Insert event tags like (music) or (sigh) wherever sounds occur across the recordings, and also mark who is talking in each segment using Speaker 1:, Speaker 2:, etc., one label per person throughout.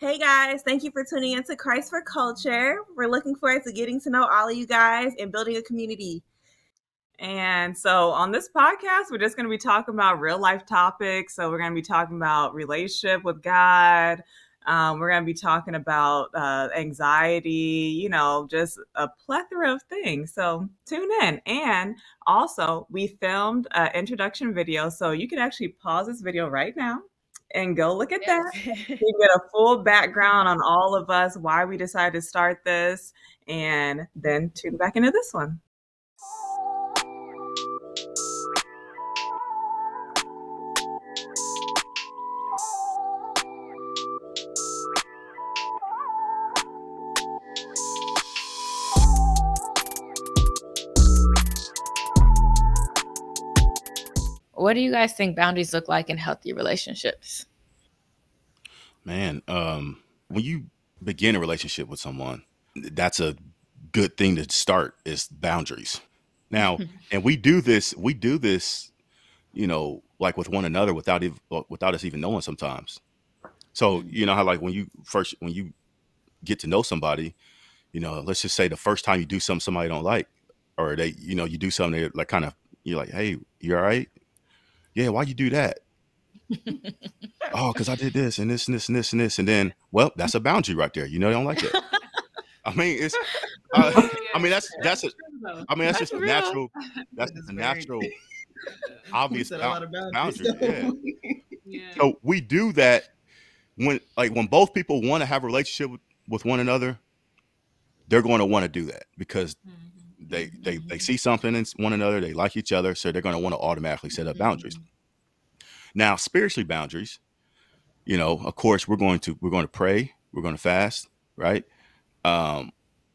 Speaker 1: Hey guys, thank you for tuning in to Christ for Culture. We're looking forward to getting to know all of you guys and building a community.
Speaker 2: And so on this podcast, we're just going to be talking about real life topics. So we're going to be talking about relationship with God. Um, we're going to be talking about uh, anxiety, you know, just a plethora of things. So tune in. And also, we filmed an introduction video. So you can actually pause this video right now and go look at that. you (laughs) get a full background on all of us, why we decided to start this, and then tune back into this one.
Speaker 3: What do you guys think boundaries look like in healthy relationships?
Speaker 4: Man, um, when you begin a relationship with someone, that's a good thing to start is boundaries. Now, (laughs) and we do this, we do this, you know, like with one another without even without us even knowing sometimes. So, you know how like when you first when you get to know somebody, you know, let's just say the first time you do something somebody don't like, or they, you know, you do something that like kind of you're like, hey, you all right? Yeah, why you do that? (laughs) oh, because I did this and this and this and this and this, and then, well, that's a boundary right there. You know, they don't like it. (laughs) I mean, it's. Uh, I mean, that's that's a. I mean, that's, just a natural. (laughs) That's
Speaker 5: That's
Speaker 4: a natural,
Speaker 5: You
Speaker 4: obvious
Speaker 5: said a lot of
Speaker 4: bound- boundary. Yeah.
Speaker 2: Yeah.
Speaker 4: So we do that when, like, when both people want to have a relationship with, with one another, they're going to want to do that because they they they see something in one another, they like each other, so they're going to want to automatically set up boundaries. Now, spiritually boundaries, you know, of course, we're going to we're going to pray, we're going to fast, right? Um,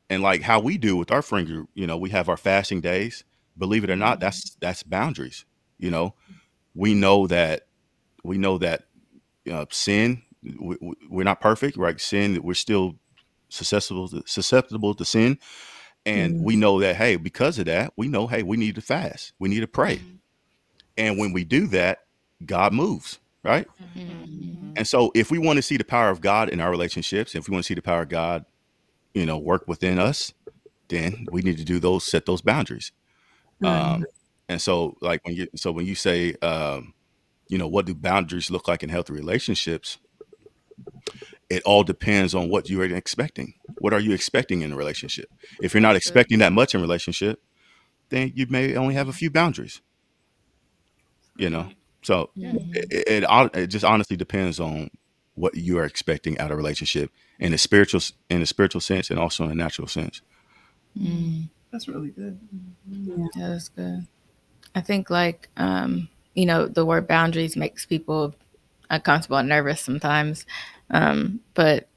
Speaker 4: and like how we do with our friend group, you know, we have our fasting days. Believe it or not, that's that's boundaries. You know, we know that we know that uh, sin. We, we- we're not perfect, right? Sin, we're still susceptible to, susceptible to sin, and we know that. Hey, because of that, we know. Hey, we need to fast. We need to pray, and when we do that, God moves, right? And so, if we want to see the power of God in our relationships, if we want to see the power of God, you know, work within us, then we need to do those, set those boundaries. Um, and so, like when you, so when you say, um, you know, what do boundaries look like in healthy relationships? It all depends on what you are expecting. What are you expecting in a relationship? If you're not expecting that much in a relationship, then you may only have a few boundaries. You know, so it, it, it it just honestly depends on what you are expecting out of a relationship in a spiritual in a spiritual sense and also in a natural sense.
Speaker 5: That's really good.
Speaker 3: Yeah, that's good. I think like um, you know, the word boundaries makes people uncomfortable and nervous sometimes. Um, but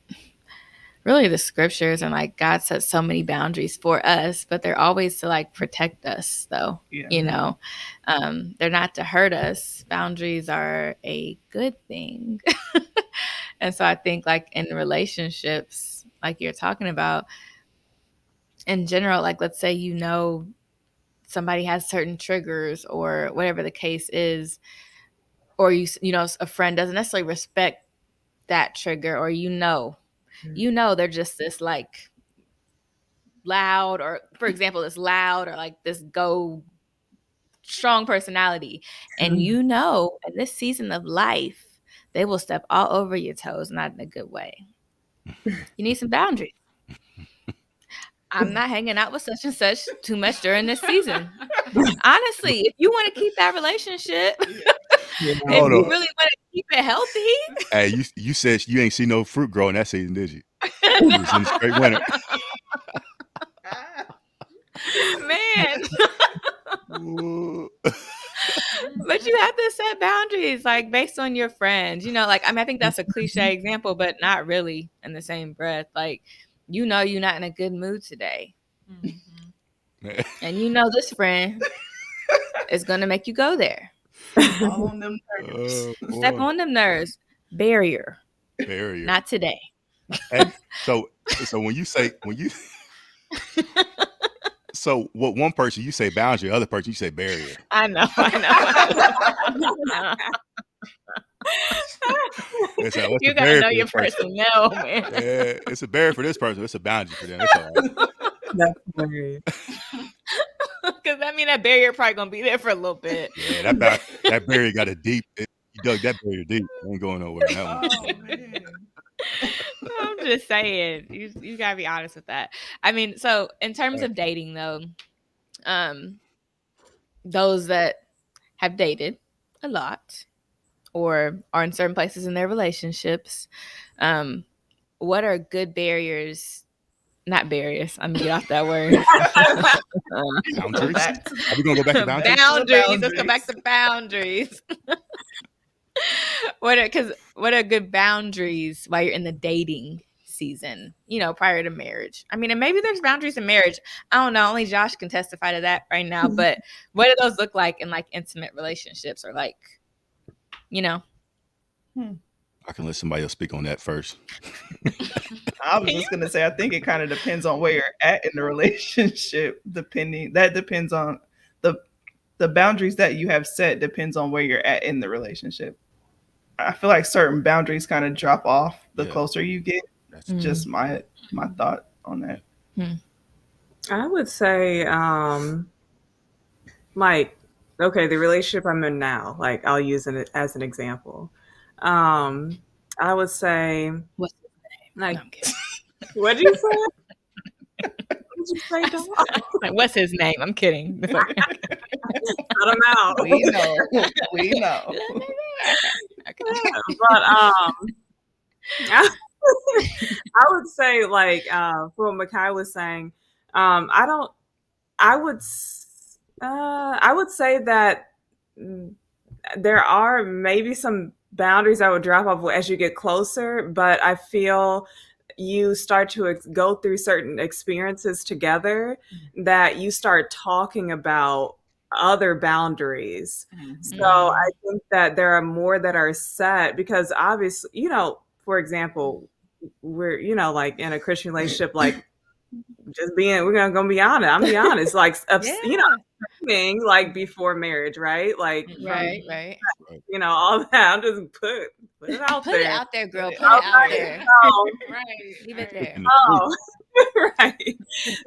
Speaker 3: really the scriptures and like God sets so many boundaries for us, but they're always to like protect us though.
Speaker 5: Yeah.
Speaker 3: You know. Um, they're not to hurt us. Boundaries are a good thing. (laughs) and so I think like in relationships, like you're talking about, in general, like let's say you know somebody has certain triggers or whatever the case is or you you know a friend doesn't necessarily respect that trigger or you know. Mm-hmm. You know they're just this like loud or for example this loud or like this go strong personality. And mm-hmm. you know in this season of life they will step all over your toes not in a good way. You need some boundaries. I'm not hanging out with such and such too much during this season. (laughs) Honestly if you want to keep that relationship if (laughs)
Speaker 4: Hold
Speaker 3: you
Speaker 4: on.
Speaker 3: really want to keep it healthy
Speaker 4: Hey, you you said you ain't see no fruit growing that season, did you? You was in straight winter. (laughs)
Speaker 3: man (laughs) but you have to set boundaries like based on your friends you know like i mean i think that's a cliche example but not really in the same breath like you know you're not in a good mood today and you know this friend is gonna make you go there
Speaker 5: All (laughs) on them nerves.
Speaker 4: Oh, (laughs)
Speaker 3: step on them nerves barrier
Speaker 4: barrier.
Speaker 3: not today
Speaker 4: Hey, (laughs) so so when you say when you so what one person you say boundary, other person you say barrier.
Speaker 3: i know i know
Speaker 4: It's a, what's
Speaker 3: you gotta know your
Speaker 4: person?
Speaker 3: personnel, man.
Speaker 4: Yeah, it's a barrier for this person. It's a boundary for them. That's all right.
Speaker 2: That's hilarious. (laughs)
Speaker 3: Because that mean that barrier probably gonna be there for a little bit.
Speaker 4: Yeah, that ba- (laughs) that barrier got a deep. You dug that barrier deep. It ain't going nowhere. That one.
Speaker 5: Oh man. (laughs)
Speaker 3: I'm just saying, you you gotta be honest with that. I mean, so in terms of dating, though, um, those that have dated a lot or are in certain places in their relationships, um, what are good barriers? Not barriers. I'm gonna get off that word. (laughs)
Speaker 4: Boundaries. Are we gonna go back to boundaries?
Speaker 3: boundaries. Let's go back to boundaries. (laughs) what are because what are good boundaries while you're in the dating season? You know, prior to marriage. I mean, and maybe there's boundaries in marriage. I don't know. Only Josh can testify to that right now. (laughs) But what do those look like in like intimate relationships or like, you know? Hmm.
Speaker 4: I can let somebody else speak on that first.
Speaker 5: I was just gonna say, I think it kind of depends on where you're at in the relationship. Depending, that depends on the the boundaries that you have set. Depends on where you're at in the relationship. I feel like certain boundaries kind of drop off the
Speaker 4: Yeah.
Speaker 5: closer you get.
Speaker 4: That's
Speaker 3: Mm.
Speaker 5: Just my my thought on that.
Speaker 2: I would say, um, like, okay, the relationship I'm in now, like, I'll use it as an example. Um, I would say,
Speaker 3: What's
Speaker 2: like,
Speaker 3: No, I'm kidding. (laughs)
Speaker 2: what did you say? you say. (laughs)
Speaker 3: Like, what's his name? I'm kidding. (laughs)
Speaker 2: Cut him out.
Speaker 5: We know. we know.
Speaker 3: Okay.
Speaker 2: but um, I, would say like uh, for what Makai was saying, um, I don't. I would. Uh, I would say that mm, there are maybe some boundaries that would drop off as you get closer, but I feel you start to ex- go through certain experiences together mm-hmm. that you start talking about other boundaries. Mm-hmm. So I think that there are more that are set because obviously, you know, for example, we're you know like in a Christian relationship, like just being we're gonna, gonna be honest. I'm be honest, like (laughs) ups- you know, thing like before marriage, right? Like mm-hmm. from, mm-hmm.
Speaker 3: Right, right.
Speaker 2: you know, all that. I'm just put put it out
Speaker 3: Put
Speaker 2: there.
Speaker 3: it out there, girl. Put
Speaker 5: it out
Speaker 3: it out
Speaker 2: there.
Speaker 3: there.
Speaker 2: So, (laughs)
Speaker 3: Right. Leave it there.
Speaker 4: in the truth.
Speaker 2: Oh, (laughs) right.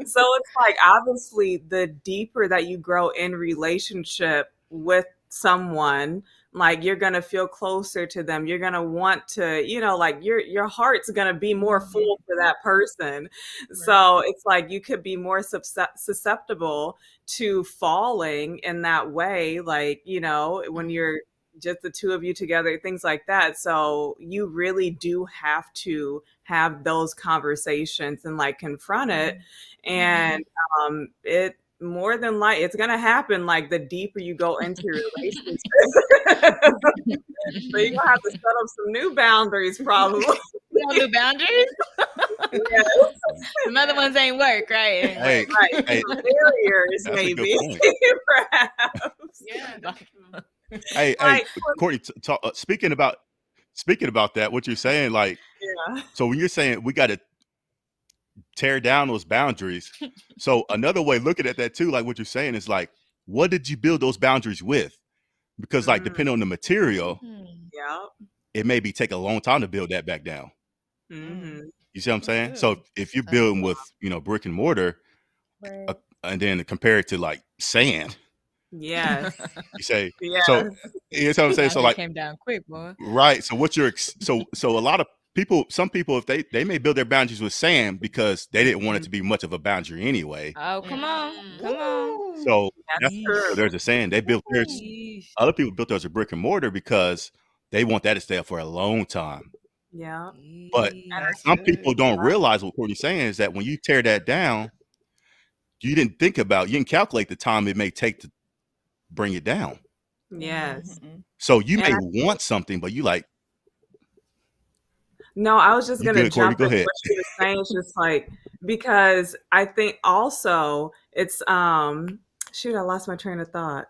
Speaker 2: So it's like obviously the deeper that you grow in relationship with someone, like you're gonna feel closer to them. You're gonna want to, you know, like your your heart's gonna be more mm-hmm. full for that person. So it's like you could be more susceptible to falling in that way, like you know, when mm-hmm. you're just the two of you together, things like that. So you really do have to have those conversations and like confront it. Mm-hmm. And um, it more than like it's gonna happen like the deeper you go into your (laughs) relationship. (laughs) so you're gonna have to set up some new boundaries probably. (laughs)
Speaker 3: We don't boundaries.
Speaker 2: yeah,
Speaker 3: Some other ones ain't work, right?
Speaker 4: Hey,
Speaker 2: right.
Speaker 4: Hey,
Speaker 2: barriers
Speaker 4: that's a good
Speaker 2: maybe perhaps.
Speaker 3: Yeah.
Speaker 4: hey, hey, Courtney. T- talk, uh, speaking about speaking about that, what you're saying, like,
Speaker 2: yeah.
Speaker 4: so when you're saying we got to tear down those boundaries, so another way looking at that too, like what you're saying is like, what did you build those boundaries with? Because like
Speaker 2: Mm.
Speaker 4: depending on the material,
Speaker 3: Hmm.
Speaker 2: Yeah.
Speaker 4: it may be take a long time to build that back down.
Speaker 2: hmm
Speaker 4: You see what I'm saying?
Speaker 5: good.
Speaker 4: So if you're building with you know brick and mortar, uh, and then compare it to like sand,
Speaker 2: Yes. (laughs)
Speaker 4: you say
Speaker 2: Yes.
Speaker 4: so. You know what I'm (laughs) saying? So like
Speaker 3: came down quick, boy.
Speaker 4: Right. So what's your ex- so so a lot of people, some people, if they they may build their boundaries with sand because they didn't want it to be much of a boundary anyway.
Speaker 3: Oh, come on, come on.
Speaker 4: So
Speaker 2: That's
Speaker 4: that's
Speaker 2: true.
Speaker 4: there's a saying they built theirs.
Speaker 3: Yeesh.
Speaker 4: Other people built theirs with brick and mortar because they want that to stay up for a long time.
Speaker 2: Yeah.
Speaker 4: But
Speaker 3: Yeesh.
Speaker 4: Some people don't realize what Courtney's saying is that when you tear that down, you didn't think about, you didn't calculate the time it may take to bring it down.
Speaker 2: Yes.
Speaker 5: Mhm.
Speaker 4: So you
Speaker 2: And
Speaker 4: may want something, but you like,
Speaker 2: No, I was just gonna
Speaker 4: good, Courtney?
Speaker 2: jump
Speaker 4: Go
Speaker 2: in
Speaker 4: ahead.
Speaker 2: what she was saying. It's just like because I think also it's um shoot, I lost my train of thought.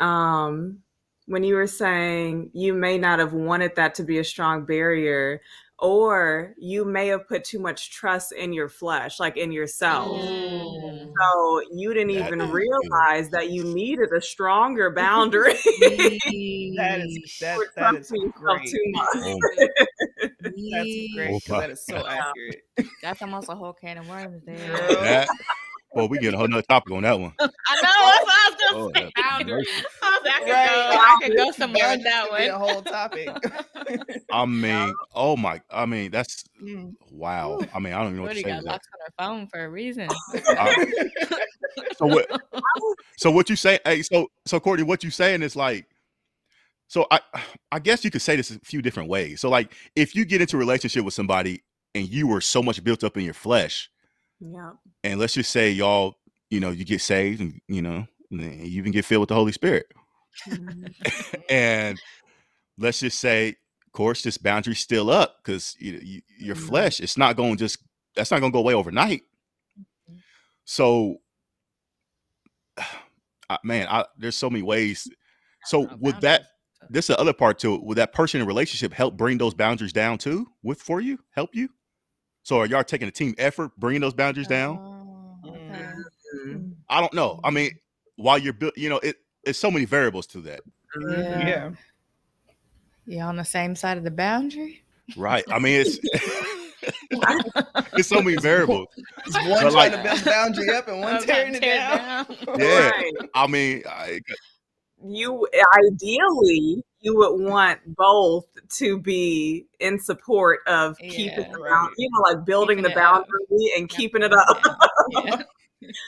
Speaker 2: Um when you were saying you may not have wanted that to be a strong barrier, or you may have put too much trust in your flesh, like in yourself.
Speaker 3: Mm.
Speaker 2: So you didn't
Speaker 4: That
Speaker 2: even
Speaker 4: is good.
Speaker 2: realize that you needed a stronger (laughs) boundary.
Speaker 5: that is that, that is great.
Speaker 2: too much.
Speaker 4: Oh, (laughs)
Speaker 5: That's great.
Speaker 4: Oh,
Speaker 5: 'cause that is so accurate.
Speaker 3: That's almost a whole can of worms there.
Speaker 5: Girl.
Speaker 4: that. Well, we get a whole nother topic on that one. (laughs)
Speaker 3: I know. That's what I was
Speaker 4: Oh,
Speaker 3: gonna say. Boundaries. (laughs) I was like, I could
Speaker 5: Right.
Speaker 3: go. I could go somewhere
Speaker 5: Boundaries
Speaker 3: with that
Speaker 5: could be a whole topic. (laughs)
Speaker 4: I mean, oh my, I mean, that's
Speaker 5: Mm.
Speaker 4: wow. I mean, I don't even know what to say.
Speaker 3: got
Speaker 4: to that.
Speaker 3: on her phone for a reason.
Speaker 4: I- so what? So what you say? Hey, so so Courtney, what you saying is like, so I I guess you could say this a few different ways. So like, if you get into a relationship with somebody and you were so much built up in your flesh,
Speaker 2: yeah.
Speaker 4: and let's just say y'all, you know, you get saved and you know, and you even get filled with the Holy Spirit,
Speaker 2: Mhm. (laughs)
Speaker 4: and let's just say, of course, this boundary's still up because you, you, your
Speaker 2: Mhm.
Speaker 4: flesh, it's not going to just that's not going to go away overnight. So, (sighs) I, man, I, there's so many ways. So would that. This is the other part to it? Would that person in relationship help bring those boundaries down too with for you? Help you? So are y'all taking a team effort bringing those boundaries down?
Speaker 3: Oh, okay.
Speaker 2: Mhm.
Speaker 4: I don't know. I mean, while you're built, you know, it it's so many variables to that,
Speaker 3: Yeah.
Speaker 5: Yeah.
Speaker 3: You on the same side of the boundary?
Speaker 4: right? I mean, it's (laughs) (laughs) it's so many variables.
Speaker 5: It's one
Speaker 4: But
Speaker 5: trying
Speaker 4: like-
Speaker 5: to build boundary up and one
Speaker 3: Okay,
Speaker 5: tearing it
Speaker 3: tear
Speaker 5: down.
Speaker 4: Yeah. (laughs)
Speaker 2: Right.
Speaker 4: I mean, I,
Speaker 2: you ideally you would want both to be in support of keeping
Speaker 3: Yeah.
Speaker 2: the
Speaker 5: Right.
Speaker 2: bound, you know, like building
Speaker 3: Keeping
Speaker 2: the
Speaker 3: it up.
Speaker 2: boundary and keeping it up.
Speaker 3: Yeah. (laughs)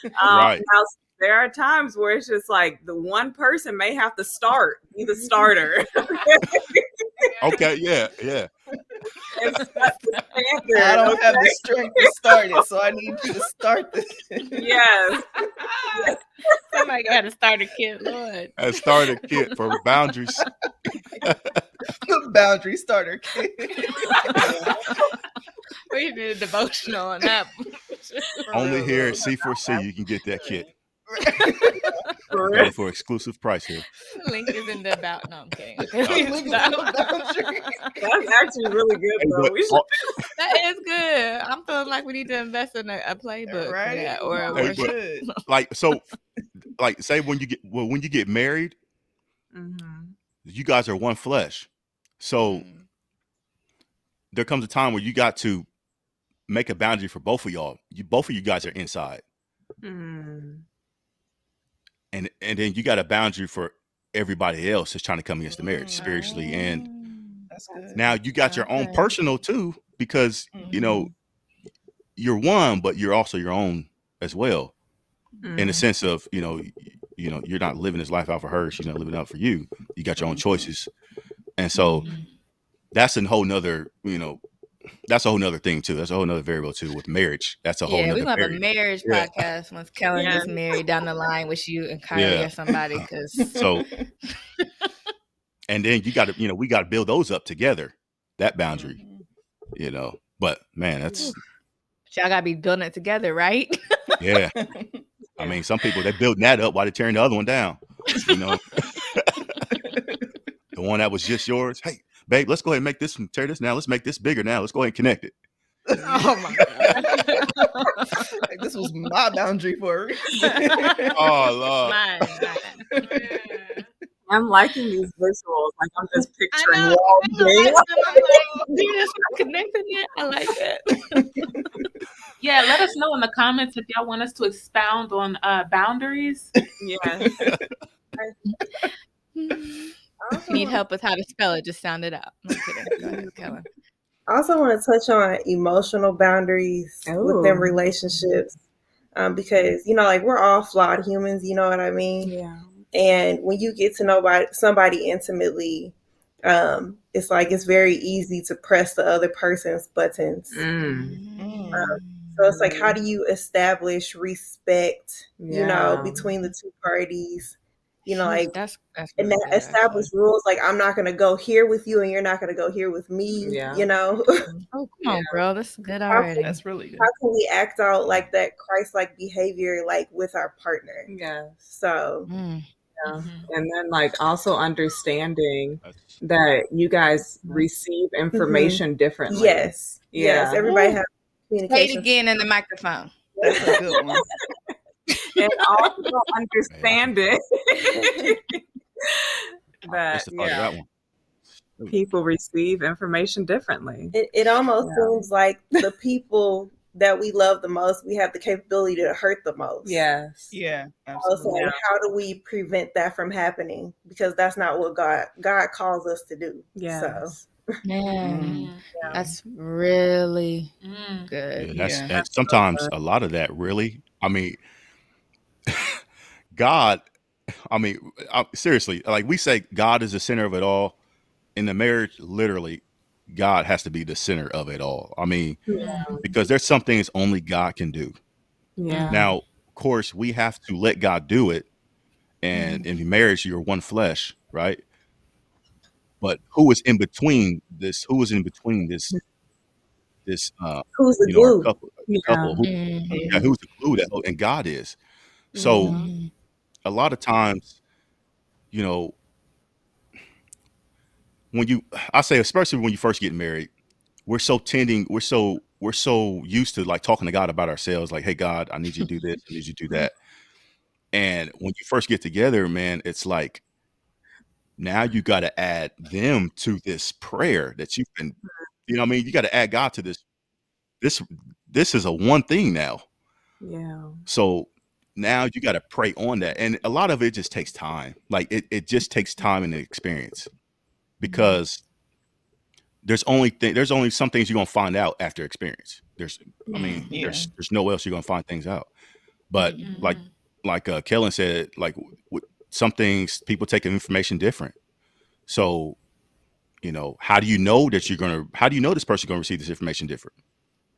Speaker 2: Um,
Speaker 4: Right.
Speaker 2: Now, there are times where it's just like the one person may have to start, be the starter. (laughs)
Speaker 4: okay, yeah, yeah.
Speaker 2: and set the standard,
Speaker 5: I don't have the strength to start it, so I need you to start this. (laughs)
Speaker 2: Yes.
Speaker 3: Somebody got to start a kid, Lord.
Speaker 4: I started kit for boundaries.
Speaker 5: the (laughs) boundary starter kit. (laughs)
Speaker 3: We need a devotional on that.
Speaker 4: Only here at (laughs) C4C you can get that kit.
Speaker 2: For
Speaker 4: Got for exclusive price here.
Speaker 3: Link is in the about. No, I'm kidding.
Speaker 5: Link is in the boundary.
Speaker 2: That's actually really good,
Speaker 4: Hey,
Speaker 2: though.
Speaker 4: but
Speaker 2: We should
Speaker 4: all-
Speaker 3: that is good. I'm feeling like we need to invest in a, a playbook for
Speaker 5: Right?
Speaker 3: that or a
Speaker 5: No,
Speaker 4: Hey,
Speaker 5: we
Speaker 4: but-
Speaker 5: should.
Speaker 4: like so like say when you get well when you get married,
Speaker 2: Mhm.
Speaker 4: you guys are one flesh. So
Speaker 5: Mm.
Speaker 4: there comes a time where you got to make a boundary for both of y'all. You both of you guys are inside.
Speaker 2: Mm.
Speaker 4: And and then you got a boundary for everybody else that's trying to come against the marriage spiritually. And
Speaker 5: That's good.
Speaker 4: now you got your own personal too, because you know you're one, but you're also your own as well. In the
Speaker 2: Mhm.
Speaker 4: sense of you know you know you're not living this life out for her she's not living it out for you you got your own choices and so that's a whole nother you know that's a whole nother thing too that's a whole nother variable too with marriage that's a whole
Speaker 3: Yeah,
Speaker 4: nother
Speaker 3: we're gonna have a marriage
Speaker 4: Yeah.
Speaker 3: podcast once Kellen
Speaker 2: Yeah.
Speaker 3: gets married down the line with you and Kylie
Speaker 4: Yeah.
Speaker 3: or somebody. (laughs) Because
Speaker 4: so (laughs) and then you got to you know we got to build those up together that boundary you know but man that's
Speaker 3: y'all gotta be building it together, right?
Speaker 4: yeah (laughs) i mean some people they're building that up while they're tearing the other one down you know (laughs) the one that was just yours hey babe let's go ahead and make this one tear this now let's make this bigger now let's go ahead and connect it
Speaker 3: oh my god. (laughs)
Speaker 5: Like, this was my boundary for a reason.
Speaker 4: oh lord
Speaker 3: Mine, mine.
Speaker 2: I'm liking these visuals. Like I'm just
Speaker 3: I
Speaker 2: picturing
Speaker 3: know.
Speaker 2: wall
Speaker 3: I know,
Speaker 2: being
Speaker 3: like, I'm like, just connecting it. I like that. (laughs)
Speaker 6: Yeah, let us know in the comments if y'all want us to expound on uh, boundaries.
Speaker 2: Yes. (laughs) (laughs)
Speaker 3: Need help with how to spell it? Just sound it out. I'm kidding. Go ahead,
Speaker 1: I also want to touch on emotional boundaries within relationships. Um, because you know, like we're all flawed humans, you know what I mean?
Speaker 2: Yeah.
Speaker 1: And when you get to know by, somebody intimately, um, it's like it's very easy to press the other person's buttons.
Speaker 2: Mm.
Speaker 1: So it's like, how do you establish respect, you know, between the two parties? You know, like
Speaker 3: that's that's
Speaker 1: and
Speaker 3: really
Speaker 1: that
Speaker 3: good,
Speaker 1: establish rules like I'm not gonna go here with you and you're not gonna go here with me.
Speaker 2: Yeah.
Speaker 1: You know.
Speaker 3: Mm-hmm. Oh, come on, bro. That's good already.
Speaker 5: That's really good.
Speaker 1: how can we act out like that Christ like behavior like with our partner?
Speaker 2: Yeah.
Speaker 1: So
Speaker 3: Mm.
Speaker 2: Yeah. Mm-hmm. And then like also understanding that you guys mm-hmm. receive information differently.
Speaker 1: yes, yes, everybody has
Speaker 3: Say it again in the microphone.
Speaker 5: That's a good one. (laughs)
Speaker 2: and also don't understand it. (laughs) but
Speaker 4: That's the thought of
Speaker 2: yeah,
Speaker 4: that one.
Speaker 2: people receive information differently.
Speaker 1: It, it almost
Speaker 2: Yeah.
Speaker 1: seems like the people that we love the most, we have the capability to hurt the most.
Speaker 2: Yes.
Speaker 5: Yeah,
Speaker 1: So
Speaker 5: absolutely.
Speaker 2: Yeah.
Speaker 1: how do we prevent that from happening? Because that's not what God God calls us to do.
Speaker 2: Yes.
Speaker 3: Man,
Speaker 6: Mm,
Speaker 2: Yeah.
Speaker 3: that's really
Speaker 6: mm.
Speaker 4: Yeah,
Speaker 3: good.
Speaker 4: that's
Speaker 5: Yeah.
Speaker 4: and sometimes a lot of that really. I mean, (laughs) God. I mean, I, seriously, like we say, God is the center of it all. In the marriage, literally, God has to be the center of it all. I mean,
Speaker 2: Yeah.
Speaker 4: because there's some things only God can do.
Speaker 2: Yeah.
Speaker 4: Now, of course, we have to let God do it. And in marriage, you're one flesh, right? But who is in between this? Who is in between this? This, uh,
Speaker 1: Who's the
Speaker 4: you know,
Speaker 1: glue?
Speaker 4: couple,
Speaker 2: Yeah.
Speaker 4: couple. Who,
Speaker 3: Mhm.
Speaker 4: yeah, who's the glue that? And God is. So
Speaker 3: Mhm.
Speaker 4: a lot of times, you know, when you, I say, especially when you first get married, we're so tending, we're so, we're so used to like talking to God about ourselves, like, hey, God, I need you to do this, I need you to do that. And when you first get together, man, it's like now you got to add them to this prayer that you've been, you know, what I mean, you got to add God to this. This, this is a one thing now.
Speaker 2: Yeah.
Speaker 4: So now you got to pray on that. And a lot of it just takes time. Like it, it just takes time and experience because there's only th- there's only some things you're gonna find out after experience. There's I mean,
Speaker 5: Yeah.
Speaker 4: there's there's no else you're gonna find things out. But like
Speaker 6: Mhm.
Speaker 4: like uh, Kellen said, like w- w- some things people take information different. So, you know, how do you know that you're gonna? How do you know this person's gonna receive this information different?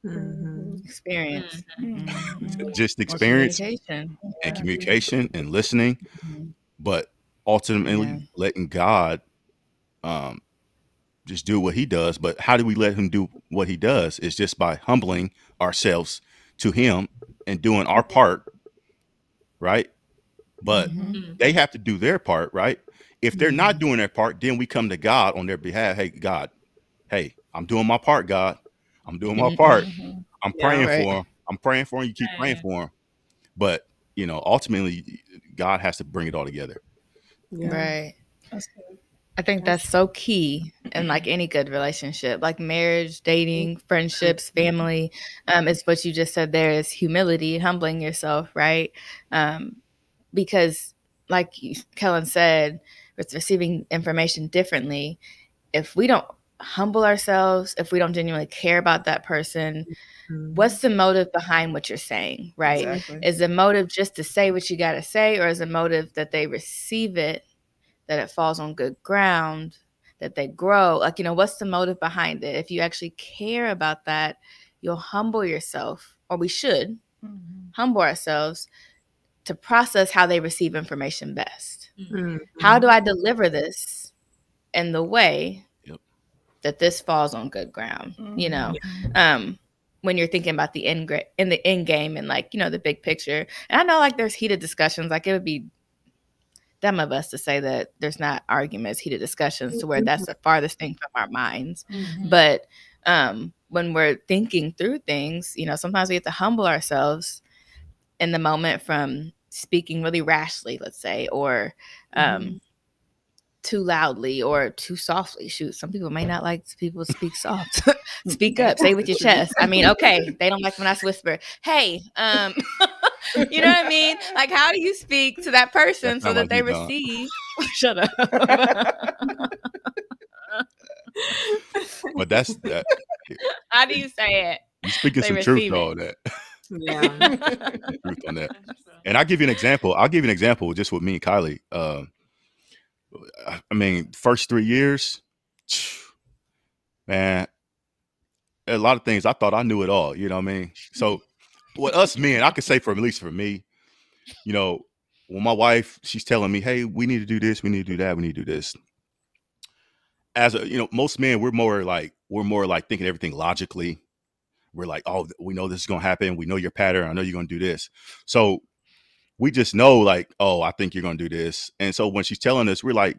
Speaker 2: Mhm.
Speaker 3: Experience. Mhm.
Speaker 4: Just experience
Speaker 3: communication.
Speaker 4: and communication and listening,
Speaker 3: Mhm.
Speaker 4: but ultimately
Speaker 3: Yeah.
Speaker 4: letting God um, just do what He does. But how do we let Him do what He does? Is just by humbling ourselves to Him and doing our part, right? But
Speaker 3: Mhm.
Speaker 6: Mm.
Speaker 4: they have to do their part, right? If they're not
Speaker 3: Mhm.
Speaker 4: doing their part, then we come to God on their behalf. Hey, God, hey, I'm doing my part, God. I'm doing my part.
Speaker 3: Mhm.
Speaker 4: I'm
Speaker 2: Yeah,
Speaker 4: praying
Speaker 3: right.
Speaker 4: for him. I'm praying for him. You keep praying for him. But, you know, ultimately, God has to bring it all together.
Speaker 2: Yeah.
Speaker 3: Right.
Speaker 5: That's good.
Speaker 3: I think that's so key in like any good relationship, like marriage, dating, friendships, family. Um, it's what you just said there is humility, humbling yourself, right? Um, because, like Kellen said, with receiving information differently, if we don't humble ourselves, if we don't genuinely care about that person,
Speaker 2: Mhm.
Speaker 3: what's the motive behind what you're saying, right?
Speaker 5: Exactly.
Speaker 3: Is the motive just to say what you got to say, or is the motive that they receive it, that it falls on good ground, that they grow? Like, you know, what's the motive behind it? If you actually care about that, you'll humble yourself, or we should
Speaker 5: Mhm.
Speaker 3: humble ourselves to process how they receive information best.
Speaker 2: Mhm.
Speaker 3: How do I deliver this in the way
Speaker 4: Yep.
Speaker 3: that this falls on good ground? You
Speaker 5: Mhm.
Speaker 3: know, um, when you're thinking about the end gra- in the end game and like you know the big picture. And I know like there's heated discussions. Like it would be dumb of us to say that there's not arguments, heated discussions, to where that's the farthest thing from our minds.
Speaker 6: Mhm.
Speaker 3: But um, when we're thinking through things, you know, sometimes we have to humble ourselves in the moment from speaking really rashly, let's say, or um, too loudly or too softly. Shoot, some people may not like people to speak soft. (laughs) (laughs) speak up, say with your chest. I mean, okay, they don't like when I whisper, "Hey," um, (laughs) you know what I mean? Like, how do you speak to that person so that they
Speaker 4: like me, dog.
Speaker 3: receive? Shut up.
Speaker 4: But that's that.
Speaker 3: how do you say it?
Speaker 4: You speaking
Speaker 3: They
Speaker 4: some truth all that.
Speaker 2: Yeah. (laughs)
Speaker 4: truth on that. And I'll give you an example. I'll give you an example just with me and Kylie. Um, I I mean, first three years, (sniffs) man, a lot of things I thought I knew it all. You know what I mean? So, with us men, I could say for at least for me, you know, when my wife she's telling me, "Hey, we need to do this, we need to do that, we need to do this." As a, you know, most men, we're more like we're more like thinking everything logically. We're like, "Oh, we know this is gonna happen. We know your pattern. I know you're gonna do this." So we just know, like, "Oh, I think you're gonna do this." And so when she's telling us, we're like,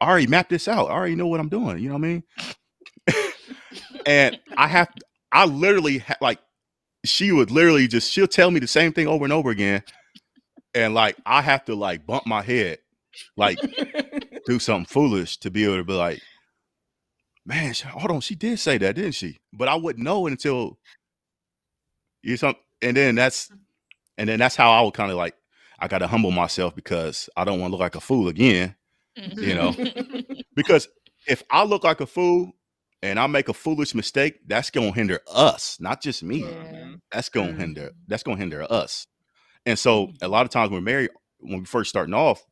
Speaker 4: "I already mapped this out. I already know what I'm doing." You know what I mean? (laughs) and I have, I literally ha- like, she would literally just she'll tell me the same thing over and over again, and like I have to like bump my head, like do something foolish to be able to be like, man, sh- hold on, she did say that, didn't she? But I wouldn't know until you some, and then that's, mm-hmm. and then that's how I would kind of like, I got to humble myself because I don't want to look like a fool again, you know, mm-hmm. (laughs) because if I look like a fool and I make a foolish mistake, that's gonna hinder us, not just me.
Speaker 3: Yeah.
Speaker 4: That's gonna hinder. Mm-hmm. That's gonna hinder us. And so a lot of times when we're married, when we first starting off,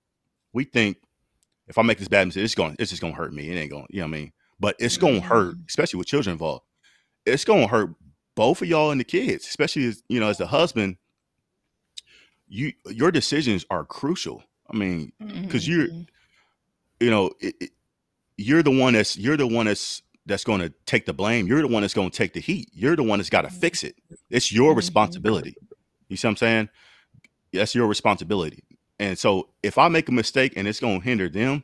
Speaker 4: we think if I make this bad mistake, it's going, it's just gonna hurt me. It ain't going, to, you know what I mean? But it's gonna hurt, especially with children involved. It's gonna hurt both of y'all and the kids, especially as you know, as the husband. You your decisions are crucial. I mean, because you're
Speaker 3: Mhm.
Speaker 4: you know it, it- you're the one that's you're the one that's that's going to take the blame you're the one that's going to take the heat you're the one that's got to fix it it's your
Speaker 3: Mhm.
Speaker 4: responsibility you see what i'm saying that's your responsibility and so if i make a mistake and it's going to hinder them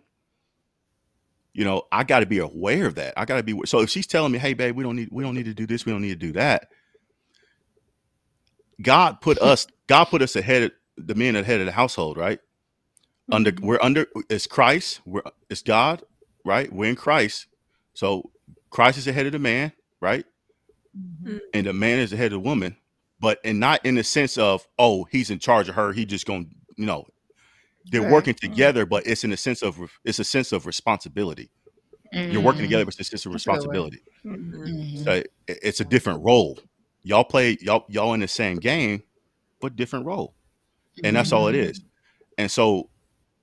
Speaker 4: you know i got to be aware of that i got to be so if she's telling me hey babe we don't need we don't need to do this we don't need to do that god put (laughs) us god put us ahead of the men ahead of the household right under mm-hmm. we're under it's Christ, we're it's God, right? We're in Christ. So Christ is ahead of the man, right? Mm-hmm. Mm. And the man is ahead of the woman, but and not in the sense of, oh, he's in charge of her, he just gonna, you know, they're
Speaker 3: Right.
Speaker 4: working mm-hmm. together, but it's in a sense of it's a sense of responsibility. You're working
Speaker 3: Mhm.
Speaker 4: together, but it's a sense of
Speaker 3: That's a
Speaker 4: responsibility.
Speaker 3: Mm-hmm.
Speaker 4: So mm-hmm. it- it's a different role. Y'all play y'all y'all in the same game, but different role. And that's all it is. And so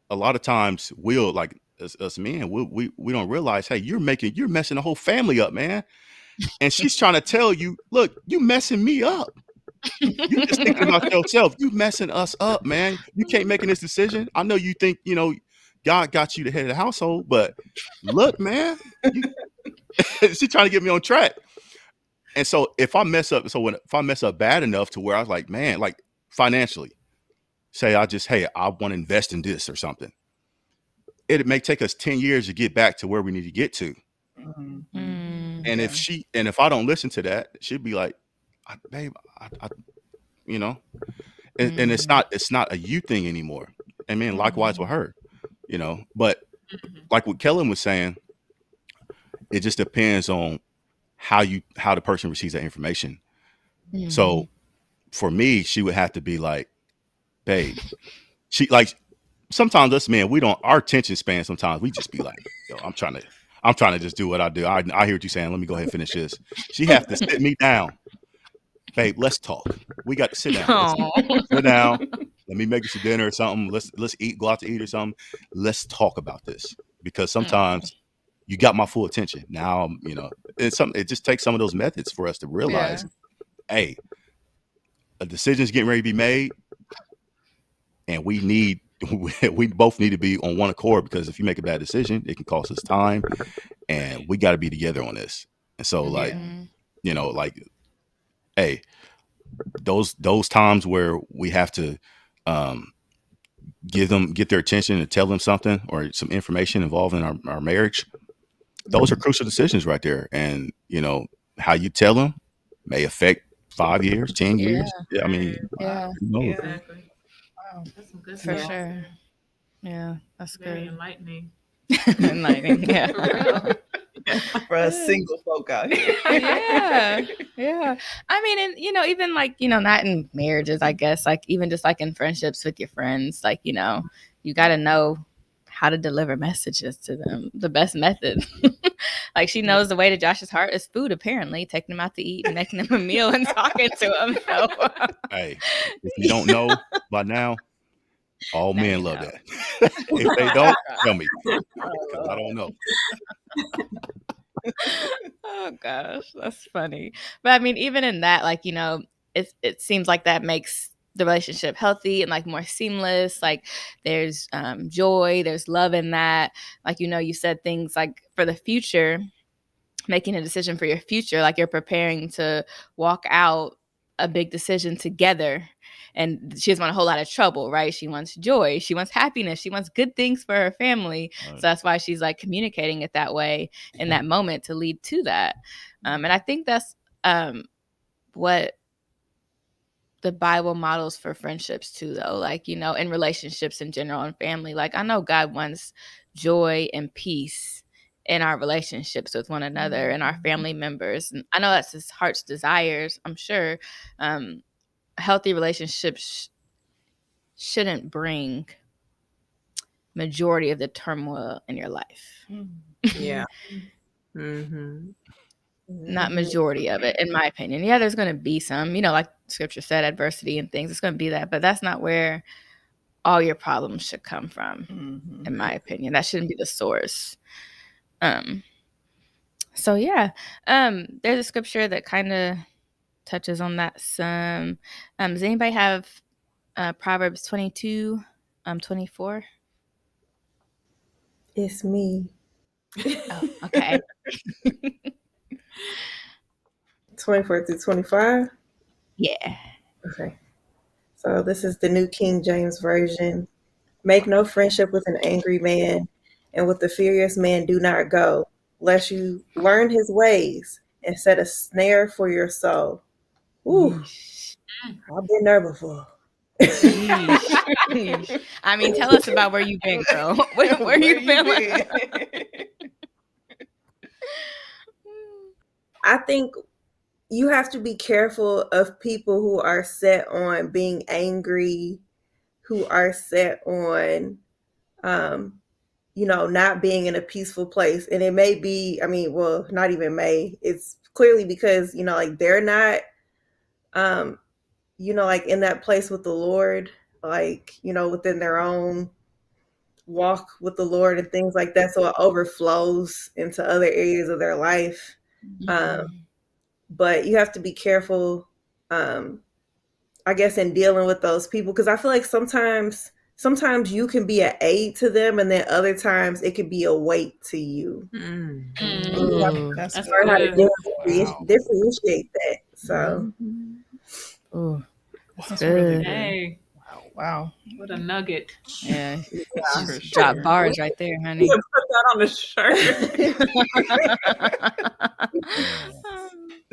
Speaker 4: a lot of times we'll like us, us men, we, we we don't realize, hey, you're making you're messing the whole family up, man. And she's trying to tell you, look, you messing me up. You just thinking about (laughs) yourself. You messing us up, man. You can't making this decision. I know you think, you know, God got you the head of the household, but look, man, you, (laughs) she's trying to get me on track. And so if I mess up, so when if I mess up bad enough to where I was like, man, like financially, say I just, hey, I want to invest in this or something. It may take us 10 years to get back to where we need to get to.
Speaker 5: Mhm.
Speaker 3: Mm.
Speaker 4: And if she and if I don't listen to that, she'd be like, I, babe, I, I you know, and, and it's not it's not a you thing anymore. I mean, likewise mm-hmm. with her, you know. But mm-hmm. like what Kellen was saying, it just depends on how you how the person receives that information. So mm-hmm. for me, she would have to be like, babe, she like sometimes us men, we don't our attention span sometimes we just be like, yo, I'm trying to I'm trying to just do what I do. I, I hear what you're saying. Let me go ahead and finish this. She have to sit me down. Babe, let's talk. We got to sit down. Sit down. (laughs) Let me make you some dinner or something. Let's let's eat, go out to eat or something. Let's talk about this. Because sometimes you got my full attention. Now I'm, you know, it's some it just takes some of those methods for us to realize, hey, a decision's getting ready to be made, and we need (laughs) we both need to be on one accord because if you make a bad decision, it can cost us time, and we got to be together on this. And so, like,
Speaker 3: Mhm.
Speaker 4: you know, like, hey, those those times where we have to um, give them get their attention and tell them something or some information involving our, our marriage, those are crucial decisions right there. And you know how you tell them may affect five years, ten years. Yeah, I mean,
Speaker 3: Yeah,
Speaker 4: who knows?
Speaker 6: Exactly.
Speaker 5: Wow.
Speaker 6: That's some good
Speaker 3: for
Speaker 6: stuff.
Speaker 3: sure. Yeah, that's
Speaker 6: Very
Speaker 3: good.
Speaker 6: enlightening. (laughs)
Speaker 3: Enlightening. Yeah.
Speaker 6: Real. (laughs)
Speaker 5: For us single folk out here.
Speaker 3: yeah (laughs) yeah i mean and you know even like you know not in marriages i guess like even just like in friendships with your friends like you know you got to know how to deliver messages to them the best method (laughs) like she knows the way to josh's heart is food apparently taking him out to eat and making him a meal and talking to him so
Speaker 4: Hey, if you don't know by now, all
Speaker 3: Now
Speaker 4: men love
Speaker 3: know.
Speaker 4: that. (laughs) if they don't, tell me. (laughs) 'cause I don't know. (laughs)
Speaker 3: oh gosh, that's funny. But I mean, even in that, like you know, it it seems like that makes the relationship healthy and like more seamless. Like there's um, joy, there's love in that. Like you know, you said things like for the future, making a decision for your future, like you're preparing to walk out a big decision together. And she doesn't want a whole lot of trouble, right? She wants joy. She wants happiness. She wants good things for her family.
Speaker 4: Right.
Speaker 3: So that's why she's like communicating it that way in that moment to lead to that. Um, and I think that's um, what the Bible models for friendships too, though. Like, you know, in relationships in general and family. Like, I know God wants joy and peace in our relationships with one another and our
Speaker 2: Mm-hmm.
Speaker 3: family members. And I know that's his heart's desires, I'm sure. Um, healthy relationships shouldn't bring majority of the turmoil in your life.
Speaker 2: Yeah. (laughs) Mm-hmm.
Speaker 3: Not majority of it, in my opinion. Yeah, there's going to be some, you know, like scripture said, adversity and things. It's going to be that, but that's not where all your problems should come from,
Speaker 5: Mhm.
Speaker 3: in my opinion. That shouldn't be the source. Um. So yeah, um, there's a scripture that kind of touches on that some. Um, does anybody have uh, Proverbs 22, um, 24?
Speaker 1: It's me.
Speaker 3: Oh, okay. (laughs)
Speaker 1: 24 through 25.
Speaker 3: yeah.
Speaker 1: Okay. So this is the New King James Version. Make no friendship with an angry man, and with the furious man do not go, lest you learn his ways and set a snare for your soul. Ooh, I've been there before. (laughs)
Speaker 3: I mean, tell us about where you've been, girl. (laughs) Where, (laughs) where you been?
Speaker 5: been?
Speaker 1: I think you have to be careful of people who are set on being angry, who are set on, um, you know, not being in a peaceful place. And it may be, I mean, well, not even may. It's clearly because you know, like they're not, um, you know, like in that place with the Lord, like you know, within their own walk with the Lord and things like that. So it overflows into other areas of their life. Um, but you have to be careful um, i guess in dealing with those people because i feel like sometimes sometimes you can be an aid to them and then other times it can be a weight to you.
Speaker 2: Mm.
Speaker 1: And you have to
Speaker 5: That's
Speaker 6: That's
Speaker 1: learn how to differentiate,
Speaker 5: Wow.
Speaker 1: differentiate that so
Speaker 3: Ooh.
Speaker 5: That's really
Speaker 3: Good.
Speaker 6: Hey,
Speaker 5: Wow.
Speaker 6: what a nugget.
Speaker 3: Yeah.
Speaker 5: For
Speaker 3: Just Drop
Speaker 5: sure.
Speaker 3: bars right there, honey.
Speaker 2: Put that on the shirt.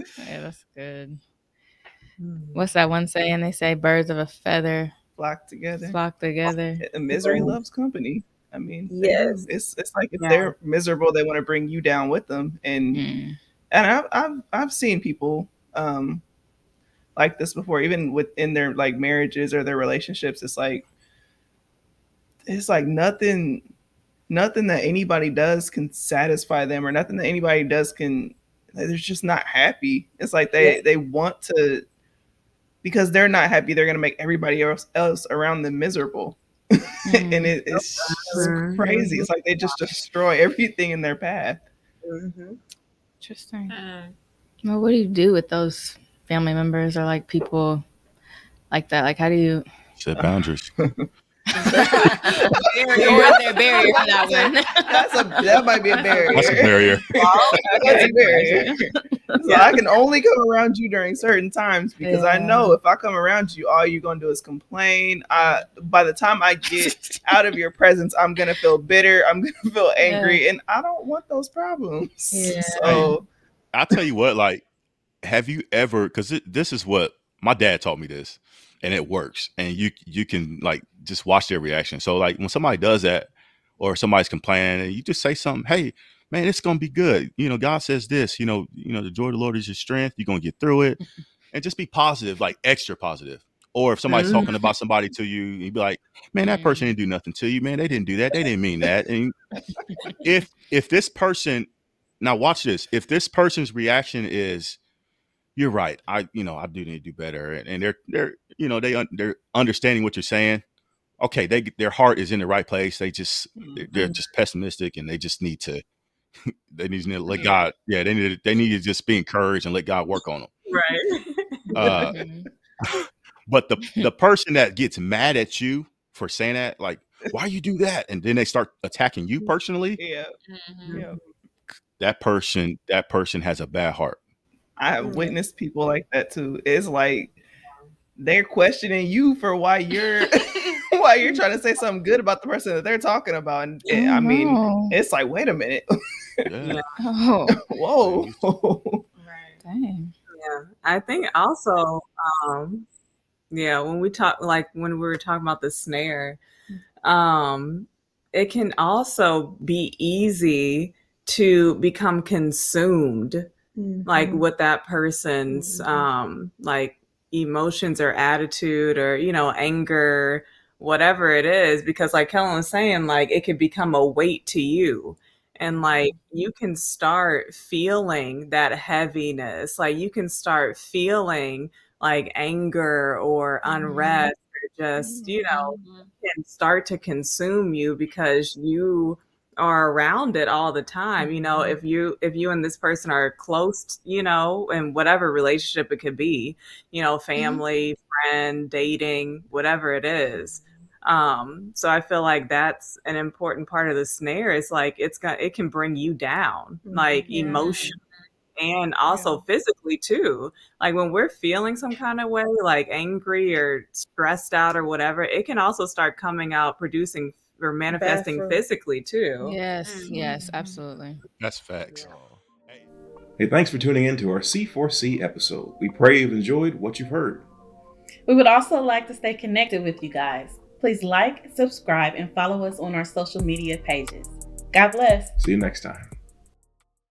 Speaker 2: (laughs)
Speaker 3: yeah, that's good.
Speaker 2: Mm.
Speaker 3: What's that one saying? They say birds of a feather
Speaker 5: Flock together.
Speaker 3: flock together.
Speaker 5: Misery
Speaker 1: Mhm.
Speaker 5: loves company. I mean.
Speaker 1: Yes.
Speaker 5: it's it's like if
Speaker 2: Yeah.
Speaker 5: they're miserable, they want to bring you down with them, and
Speaker 3: Mm.
Speaker 5: and I've I've I've seen people um like this before, even within their like marriages or their relationships. It's like it's like nothing nothing that anybody does can satisfy them, or nothing that anybody does can. They're just not happy. It's like they
Speaker 1: Yeah.
Speaker 5: they want to because they're not happy. They're gonna make everybody else else around them miserable, (laughs) and it, it's just
Speaker 2: Mhm.
Speaker 5: crazy. It's like they just destroy everything in their path.
Speaker 1: Mhm.
Speaker 3: Interesting.
Speaker 6: Mm.
Speaker 3: Well, what do you do with those family members or like people like that? Like, how do you?
Speaker 4: Set boundaries. (laughs)
Speaker 3: Or there barrier for that (laughs) one?
Speaker 5: That's a that might be a barrier.
Speaker 4: That's a barrier. (laughs)
Speaker 5: That's a barrier. So I can only come around you during certain times because I know if I come around you, all you're gonna do is complain. Uh, by the time I get out of your presence, I'm gonna feel bitter. I'm gonna feel angry, and I don't want those problems.
Speaker 3: Yeah.
Speaker 5: So
Speaker 4: I'll tell you what, like, have you ever? Because this is what my dad taught me this, and it works. And you you can like just watch their reaction. So like when somebody does that, or somebody's complaining, and you just say something, hey. Man, it's gonna be good. You know, God says this. You know, you know, the joy of the Lord is your strength. You're gonna get through it, (laughs) and just be positive, like extra positive. Or if somebody's talking mm-hmm. about somebody to you, you'd be like, "Man, that person mm-hmm. didn't do nothing to you. Man, they didn't do that. They didn't mean that." And if if this person now watch this if this person's reaction is you're right. I you know i do need to do better and, and they're they're you know they un, they're understanding what you're saying. Okay they their heart is in the right place. They just they're, they're just pessimistic and they just need to (laughs) they need to let
Speaker 6: Yeah.
Speaker 4: god yeah they need to, they need to just be encouraged and let god work on them
Speaker 2: Right.
Speaker 4: uh (laughs) (laughs) but the the person that gets mad at you for saying that like why you do that? and then they start attacking you personally
Speaker 5: yeah,
Speaker 6: Mhm.
Speaker 5: yeah.
Speaker 4: that person that person has a bad heart
Speaker 5: I have
Speaker 1: Mhm.
Speaker 5: witnessed people like that too. It's like they're questioning you for why you're (laughs) why you're trying to say something good about the person that they're talking about. And, and, I mean, it's like, wait a minute,
Speaker 4: yeah. (laughs)
Speaker 3: oh, (laughs)
Speaker 5: whoa.
Speaker 6: Right.
Speaker 3: dang.
Speaker 2: Yeah, I think also, um, Yeah, when we talk like when we were talking about the snare, um, it can also be easy to become consumed like
Speaker 1: Mhm.
Speaker 2: with that person's
Speaker 1: Mhm.
Speaker 2: um like emotions or attitude or you know anger whatever it is because like Kellen was saying like it could become a weight to you and like you can start feeling that heaviness like you can start feeling like anger or unrest or just you know
Speaker 6: Mhm.
Speaker 2: can start to consume you because you are around it all the time you know if mm-hmm. you if you and this person are close you know in whatever relationship it could be you know mm-hmm. family friend dating whatever it is um so i feel like that's an important part of the snare is like it's got it can bring you down mm-hmm. like
Speaker 1: Yeah.
Speaker 2: emotion and also physically too. Like when we're feeling some kind of way, like angry or stressed out or whatever, it can also start coming out, producing or manifesting
Speaker 1: fruit.
Speaker 2: physically too.
Speaker 3: Yes, yes, mm-hmm. absolutely.
Speaker 4: That's facts.
Speaker 7: Hey, thanks for tuning in to our C4C episode. We pray you've enjoyed what you've heard.
Speaker 8: We would also like to stay connected with you guys. Please like, subscribe, and follow us on our social media pages. God bless.
Speaker 7: See you next time.